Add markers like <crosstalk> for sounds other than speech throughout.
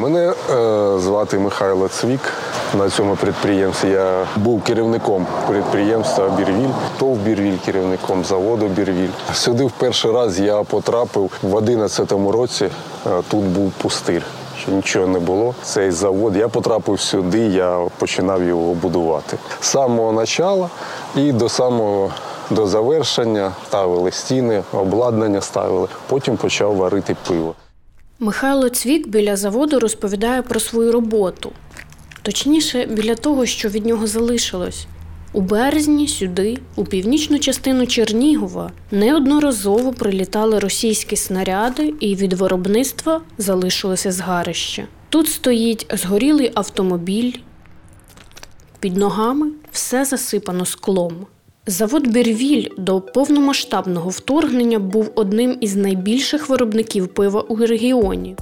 Мене е, звати Михайло Цвік. На цьому підприємстві я був керівником підприємства Бірвіль, ТОВ Бірвіль, керівником заводу Бірвіль. Сюди в перший раз я потрапив в 2011 році. Е, Тут був пустир. Що нічого не було. Цей завод. Я потрапив сюди, я починав його будувати. З самого початку і до самого до завершення ставили стіни, обладнання ставили. Потім почав варити пиво. Михайло Цвік біля заводу розповідає про свою роботу. Точніше, біля того, що від нього залишилось. У березні сюди, у північну частину Чернігова, неодноразово прилітали російські снаряди, і від виробництва залишилося згарище. Тут стоїть згорілий автомобіль. Під ногами все засипано склом. Завод Бірвіль до повномасштабного вторгнення був одним із найбільших виробників пива у регіоні.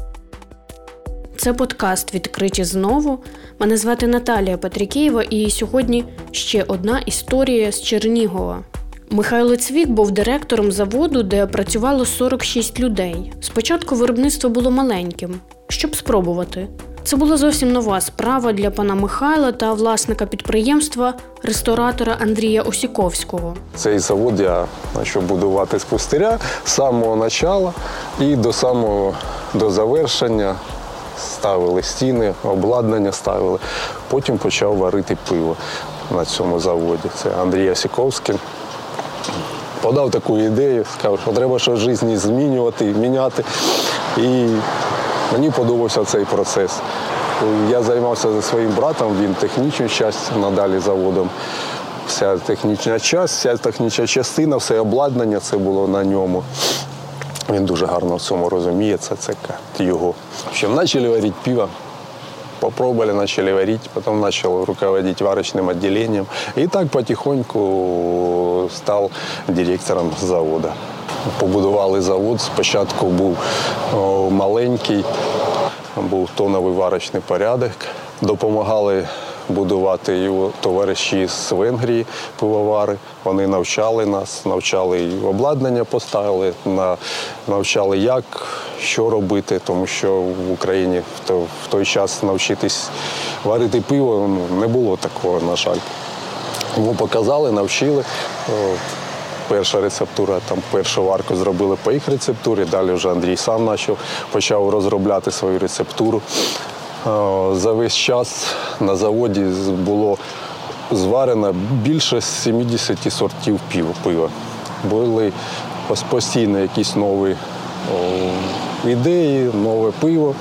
Це подкаст Відкриті знову. Мене звати Наталія Петрикєєва, і сьогодні ще одна історія з Чернігова. Михайло Цвік був директором заводу, де працювало 46 людей. Спочатку виробництво було маленьким, щоб спробувати. Це була зовсім нова справа для пана Михайла та власника підприємства, ресторатора Андрія Осіковського. Цей завод я почав будувати з пустиря з самого початку і до самого до завершення ставили стіни, обладнання ставили. Потім почав варити пиво на цьому заводі. Це Андрій Осіковський. Подав таку ідею, сказав, що треба щось в житті змінювати, міняти. І мені подобався цей процес. Я займався зі своїм братом, він технічну частину надалі заводом. Вся технічна частина, вся технічна частина, все обладнання це було на ньому. Він дуже гарно в цьому розуміє, це, його. В почали варити пиво. Попробовали, начали варить, потом начал руководить варочным отделением. И так потихоньку стал директором завода. Побудували завод. Спочатку був маленький, був тоновий варочний порядок. Допомагали будувати його товариші з Венгрії, пивовари. Вони навчали нас, навчали і обладнання поставили, навчали, як, що робити, тому що в Україні в той час навчитись варити пиво ну, не було такого, на жаль. Тому показали, навчили. Перша рецептура, там першу варку зробили по їх рецептурі, далі вже Андрій сам почав, почав розробляти свою рецептуру. Е, За весь час на заводі було зварено більше 70 сортів пива. Були постійно якісь нові ідеї, нове пиво.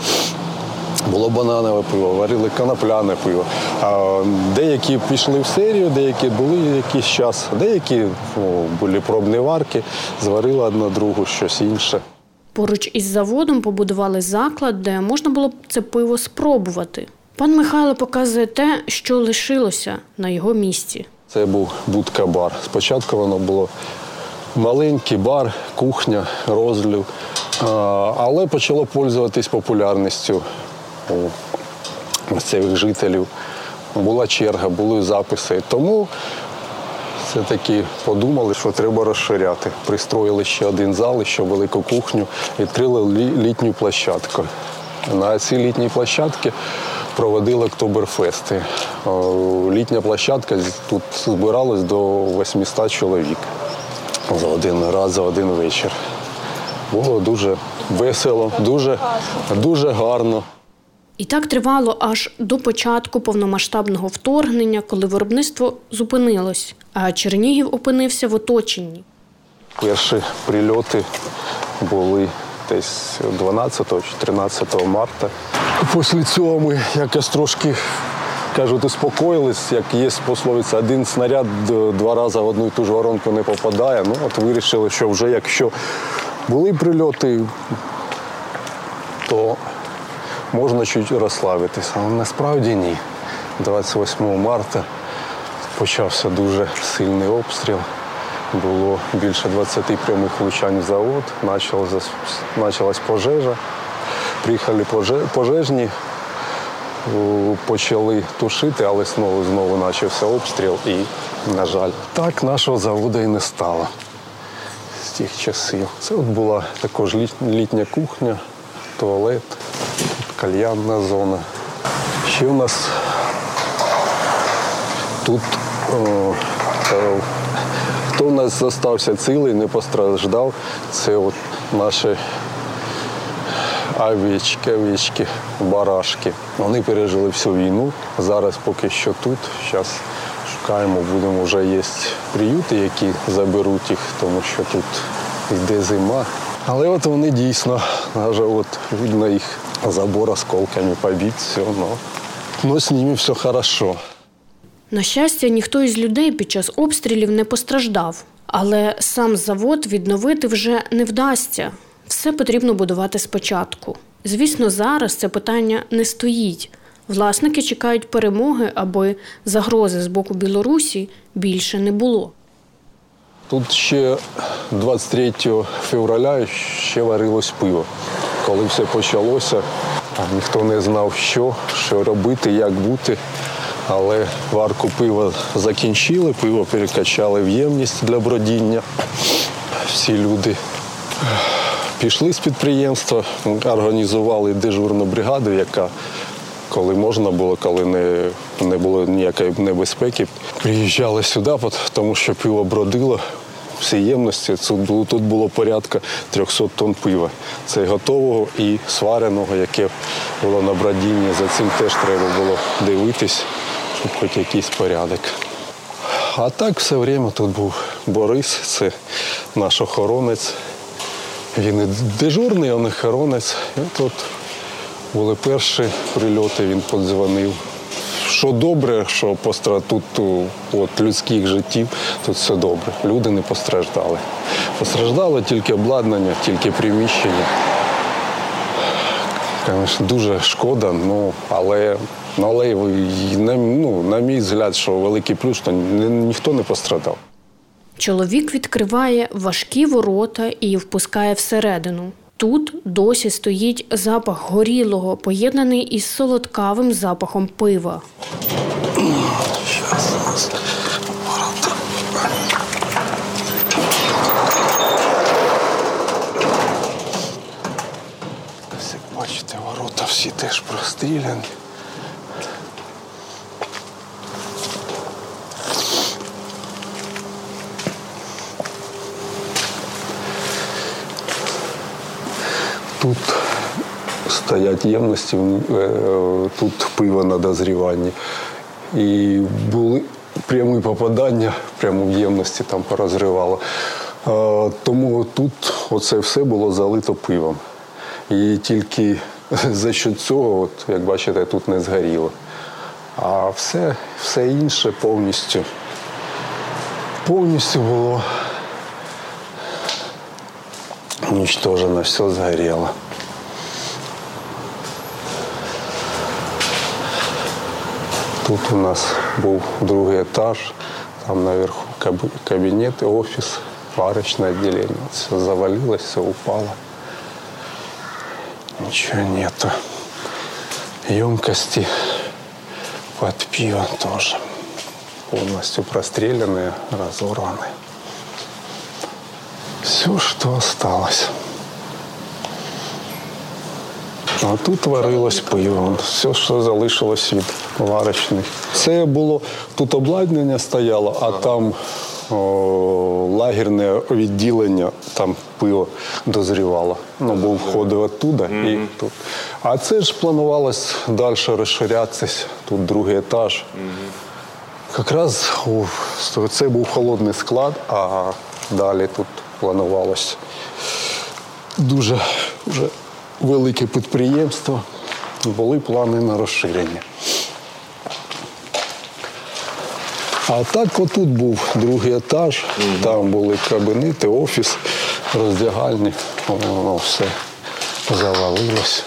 Було бананове пиво, варили конопляне пиво. А деякі пішли в серію, деякі були якийсь час, деякі ну, були пробні варки, зварили одна другу щось інше. Поруч із заводом побудували заклад, де можна було б це пиво спробувати. Пан Михайло показує те, що лишилося на його місці. Це був будка-бар. Спочатку воно було маленький бар, кухня, розлив, А, але почало пользуватись популярністю у місцевих жителів. Була черга, були записи. Тому все-таки подумали, що треба розширяти. Пристроїли ще один зал, ще велику кухню, відкрили лі- літню площадку. На цій літній площадці проводили октоберфести. Літня площадка тут збиралось до 800 чоловік за один раз, за один вечір. Було дуже весело, дуже, дуже гарно. І так тривало аж до початку повномасштабного вторгнення, коли виробництво зупинилось, а Чернігів опинився в оточенні. Перші прильоти були десь 12 чи 13 марта. Після цього ми якось трошки кажуть, успокоїлись, як є пословиця, один снаряд два рази в одну і ту ж воронку не попадає. Ну от вирішили, що вже якщо були прильоти, то можна чуть розслабитися. Але насправді ні. 28 марта почався дуже сильний обстріл. Було більше 20 прямих влучань в завод, почалась, пожежа. Приїхали пожежні, почали тушити, але знову знову почався обстріл і, на жаль, так нашого заводу і не стало з тих часів. Це от була також літня кухня, туалет, кальянна зона. Ще у нас тут о, е, хто у нас залишився цілий, не постраждав, це от наші овечки, овечки, барашки. Вони пережили всю війну. Зараз поки що тут. Зараз шукаємо, будемо вже є приюти, які заберуть їх, тому що тут йде зима. Але от вони дійсно, навіть от видно їх забор осколками побит, все, но, но з ними все хорошо. На щастя, ніхто із людей під час обстрілів не постраждав, але сам завод відновити вже не вдасться. Все потрібно будувати спочатку. Звісно, зараз це питання не стоїть. Власники чекають перемоги, аби загрози з боку Білорусі більше не було. Тут ще 23 февраля ще варилось пиво. Коли все почалося, ніхто не знав, що, що робити, як бути. Але варку пива закінчили, пиво перекачали в ємність для бродіння. Всі люди пішли з підприємства, організували дежурну бригаду, яка коли можна було, коли не, не було ніякої небезпеки, приїжджали сюди, тому що пиво бродило. Всі ємності тут було, порядка 300 тонн пива. Це готового і свареного, яке було на бродінні. За цим теж треба було дивитись, щоб хоч якийсь порядок. А так все время тут був Борис, це наш охоронець. Він і дежурний, він охоронець. І тут були перші прильоти, він подзвонив. Що добре, що тут от, людських життів, тут все добре. Люди не постраждали. Постраждало тільки обладнання, тільки приміщення. Звісно, дуже шкода, ну, але, ну, але на, ну, на мій взгляд, що великий плюс, що ні, ніхто не пострадав. Чоловік відкриває важкі ворота і впускає всередину. Тут досі стоїть запах горілого, поєднаний із солодкавим запахом пива. Як бачите, ворота всі теж простріляні. Тут стоять ємності, е, тут пиво на дозріванні. І були прямі попадання, прямо в ємності там порозривало. Тому тут оце все було залито пивом. І тільки <laughs> за що цього, от, як бачите, тут не згоріло. А все, все інше повністю, повністю було уничтожено, все згоріло. Тут у нас був другий етаж, там наверху каб- кабінет, офіс, варочне відділення. Все завалилось, все упало. Ничего нету. Емкости под пиво тоже полностью простреленные, разорваны. Все, что осталось. А тут варилось пиво. Все, що залишилось від варочних. Це було тут обладнання стояло, а там о, лагерне відділення, там пиво дозрівало. Ну, був входи оттуда і тут. А це ж планувалось далі розширятися. Тут другий етаж. Якраз о, це був холодний склад, а далі тут планувалось дуже вже велике підприємство. Були плани на розширення. А так отут був другий етаж, там були кабінети, офіс, роздягальні, воно все завалилось.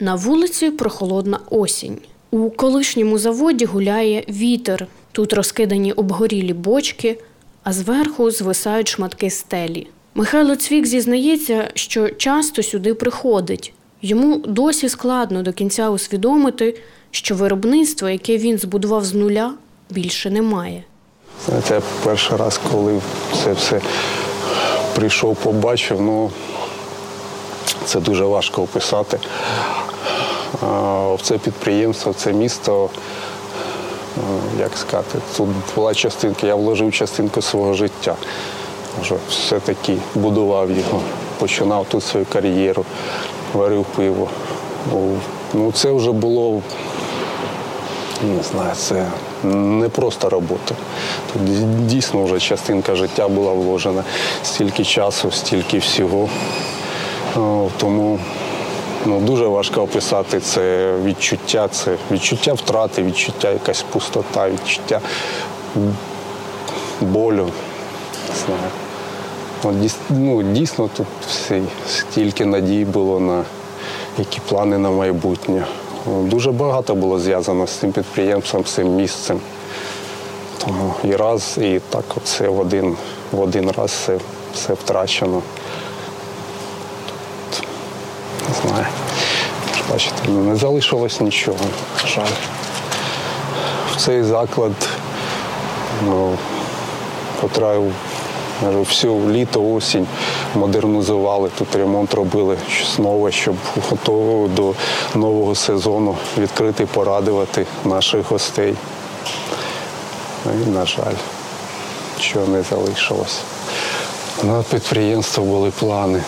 На вулиці прохолодна осінь. У колишньому заводі гуляє вітер. Тут розкидані обгорілі бочки, а зверху звисають шматки стелі. Михайло Цвік зізнається, що часто сюди приходить. Йому досі складно до кінця усвідомити, що виробництво, яке він збудував з нуля, більше немає. Я перший раз, коли це все прийшов, побачив, ну це дуже важко описати. це підприємство, це місто. Е, Як сказати, тут була частинка, я вложив частинку свого життя. Вже все-таки будував його, починав тут свою кар'єру, варив пиво. Ну, Ну, це вже було не знаю, це не просто робота. Тут дійсно вже частинка життя була вложена, стільки часу, стільки всього. Тому ну, дуже важко описати це відчуття, це відчуття втрати, відчуття якась пустота, відчуття болю. Не знаю. Ну, дійсно тут всі, стільки надій було на які плани на майбутнє. Дуже багато було зв'язано з цим підприємством, з цим місцем. Тому і раз, і так оце в один, в один раз все, все втрачено. Тут, не знаю. Ж Бачите, не залишилось нічого. Жаль. В цей заклад ну, потратив Кажу, всю літо, осінь модернізували, тут ремонт робили щось нове, щоб готово до нового сезону відкрити, порадувати наших гостей. Ну І, на жаль, що не залишилось. На підприємство були плани.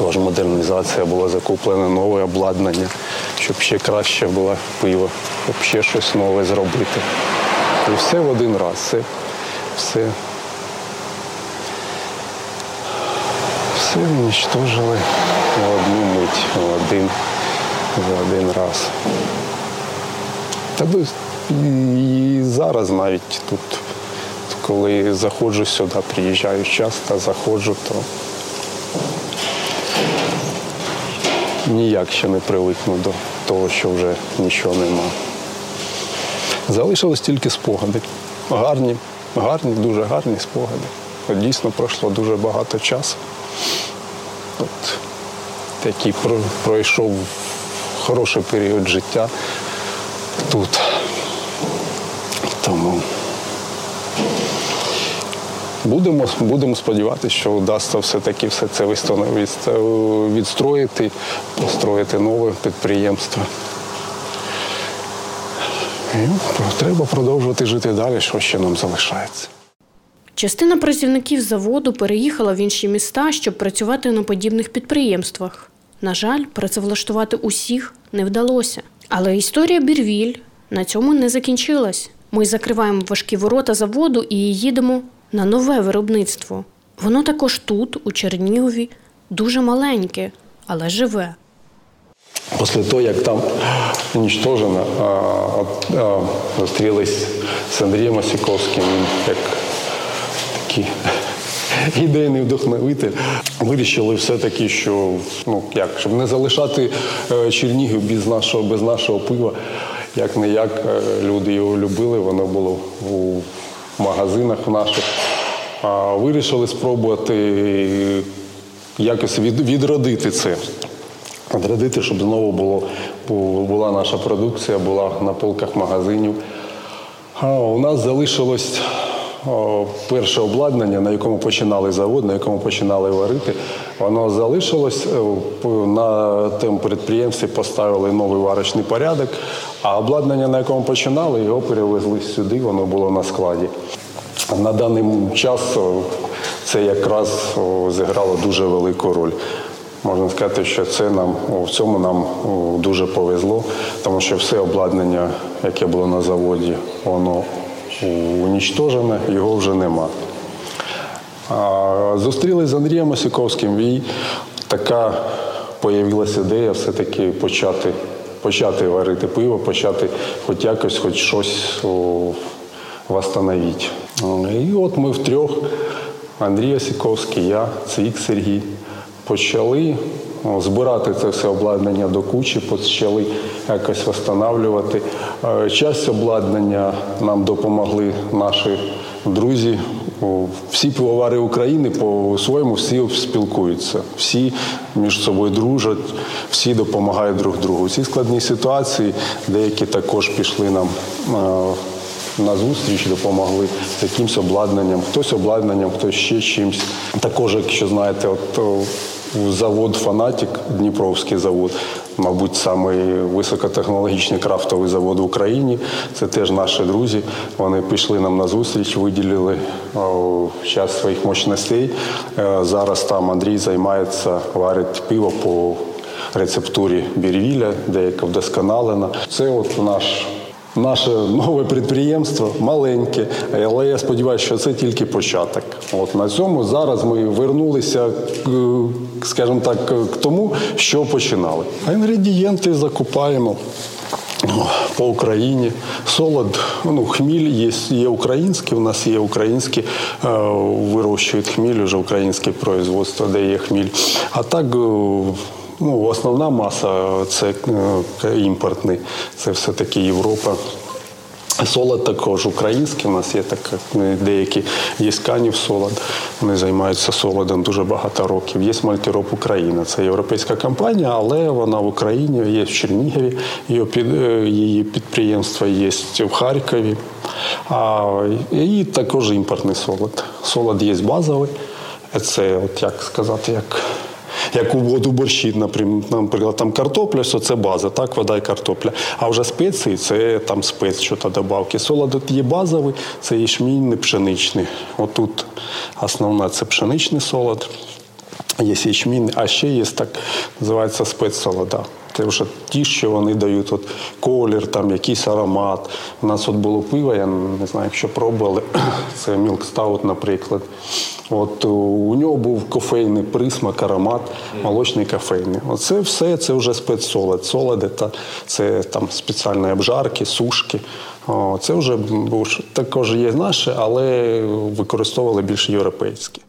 Також модернізація була закуплена нове обладнання, щоб ще краще було пиво, щоб ще щось нове зробити. І все в один раз. Все, все все уничтожили в одну мить, в один, в один раз. Та і зараз навіть тут, коли заходжу сюди, приїжджаю часто, заходжу, то ніяк ще не привикну до того, що вже нічого нема. Залишились тільки спогади. Гарні, гарні, дуже гарні спогади. Дійсно пройшло дуже багато часу. От, про- пройшов хороший період життя тут. Тому будемо, будемо сподіватися, що вдасться все-таки все це вистанов- відстроїти, построїти нове підприємство. І треба продовжувати жити далі, що ще нам залишається. Частина працівників заводу переїхала в інші міста, щоб працювати на подібних підприємствах. На жаль, працевлаштувати усіх не вдалося. Але історія Бірвіль на цьому не закінчилась. Ми закриваємо важкі ворота заводу і їдемо на нове виробництво. Воно також тут, у Чернігові, дуже маленьке, але живе. Після того, як там уничтожено, зустрілись з Андрієм Осіковським, як такий <laughs> ідейний вдохновитель. Вирішили все-таки, що ну як, щоб не залишати е, Чернігів без нашого, без нашого пива. Як не як люди його любили, воно було у магазинах наших. Вирішили спробувати якось відродити це. Відродити, щоб знову було, була наша продукція, була на полках магазинів. А у нас залишилось перше обладнання, на якому починали завод, на якому починали варити. Воно залишилось. Е, На тому підприємстві поставили новий варочний порядок, а обладнання, на якому починали, його перевезли сюди, воно було на складі. На даний час це якраз зіграло дуже велику роль. Можна сказати, що це нам в цьому нам дуже повезло, тому що все обладнання, яке було на заводі, воно унічтожене, його вже нема. Зустрілись з Андрієм Осіковським, і така появилася ідея все-таки почати, почати варити пиво, почати хоч якось, хоч щось. О, І от ми втрьох, Андрій Осіковський, я, Цвік Сергій, почали збирати це все обладнання до кучі, почали якось встановлювати. Е, Часть обладнання нам допомогли наші друзі. Всі пивовари України по-своєму всі спілкуються, всі між собою дружать, всі допомагають друг другу. У цій складній ситуації деякі також пішли нам е, на зустріч, допомогли з якимось обладнанням, хтось обладнанням, хтось ще чимось. Також, якщо знаєте, от завод Фанатік, Дніпровський завод, мабуть, самий високотехнологічний крафтовий завод в Україні. Це теж наші друзі. Вони пішли нам на зустріч, виділили час своїх мощностей. Е, Зараз там Андрій займається, варить пиво по рецептурі Бірвіля, деяка вдосконалена. Це от наш. Наше нове підприємство маленьке, але я сподіваюся, що це тільки початок. От на цьому зараз ми вернулися, скажімо так, к тому, що починали. А інгредієнти закупаємо по Україні. Солод, ну, хміль є, є український, у нас є українські, е, вирощують хміль, вже українське производство, де є хміль. А так. Ну, основна маса це е, імпортний, це все-таки Європа. Солод також український. У нас є так, деякі є канів солод. Вони займаються солодом дуже багато років. Є Malteurop Україна. Це європейська компанія, але вона в Україні, є в Чернігові, е, її підприємство є в Харкові. А і також імпортний солод. Солод є базовий. Це, от як сказати, як як у воду борщі, наприклад, там картопля, що це база, так, вода і картопля. А вже спеції це там спец, що та добавки. Солод є базовий, це ячмінний, пшеничний. Отут основна це пшеничний солод, є січмін, а ще є так, називається спецсолода. Це вже ті, що вони дають от колір, там якийсь аромат. У нас от було пиво, я не знаю, якщо пробували, <clears throat> це Stout, наприклад. От у нього був кофейний присмак, аромат, молочний кофейний. Оце все це вже спецсолод. Солоди та це там спеціальні обжарки, сушки. О, це вже також є наше, але використовували більш європейські.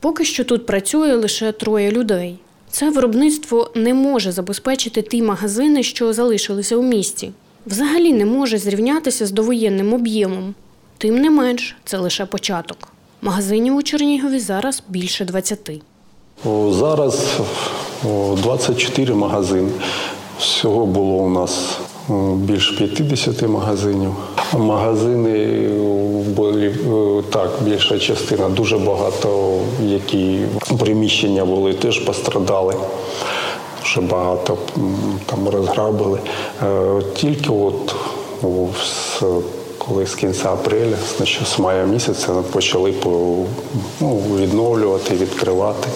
Поки що тут працює лише троє людей. Це виробництво не може забезпечити ті магазини, що залишилися у місті. Взагалі не може зрівнятися з довоєнним об'ємом. Тим не менш, це лише початок. Магазинів у Чернігові зараз більше 20. Зараз 24 магазини. Всього було у нас о, більш 50 магазинів. Магазини е, так, більша частина, дуже багато, які приміщення були, теж пострадали. Дуже багато там розграбили. Е, Тільки от коли з кінця апреля, з мая місяця, почали ну, відновлювати, відкривати.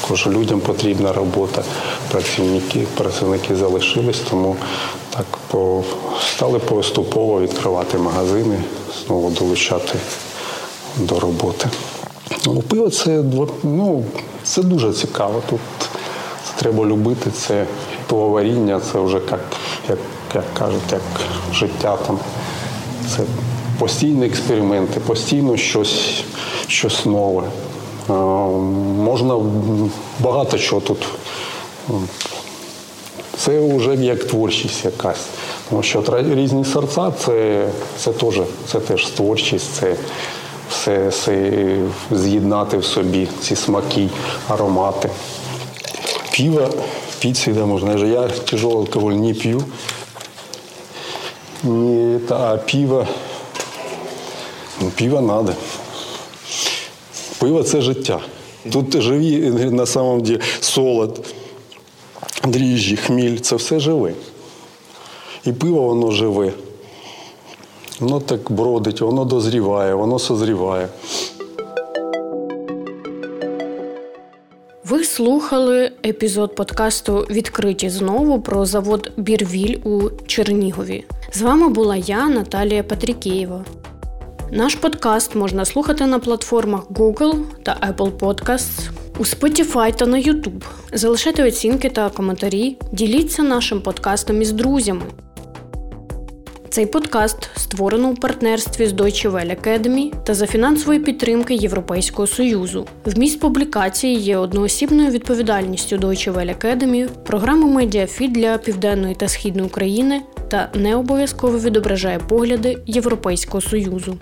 Також людям потрібна робота, працівники, працівники залишились, тому так по, стали поступово відкривати магазини, знову долучати до роботи. Ну, пиво це, ну, це дуже цікаво. Тут це треба любити, це пивоваріння, це вже як, як, як кажуть, як життя там. Це постійні експерименти, постійно щось, щось нове. Можна багато чого тут. Це вже як творчість якась. Тому що різні серця це, це, теж, це теж творчість, це все, з'єднати в собі, ці смаки, аромати. Пиво пить всегда можно. Я тяжелый алкоголь не пью. Не это, а пиво. Ну, пиво надо. Пиво це життя. Тут живі на самом деле солод, дріжджі, хміль це все живе. І пиво воно живе. Воно так бродить, воно дозріває, воно созріває. Ви слухали епізод подкасту Відкриті знову про завод Бірвіль у Чернігові. З вами була я, Наталія Патрікєєва. Наш подкаст можна слухати на платформах Google та Apple Podcasts, у Spotify та на YouTube. Залишайте оцінки та коментарі, діліться нашим подкастом із друзями. Цей подкаст створено у партнерстві з Deutsche Welle Academy та за фінансової підтримки Європейського Союзу. Вміст публікації є одноосібною відповідальністю Deutsche Welle Academy, програми Медіафіт для Південної та Східної України та не обов'язково відображає погляди Європейського Союзу.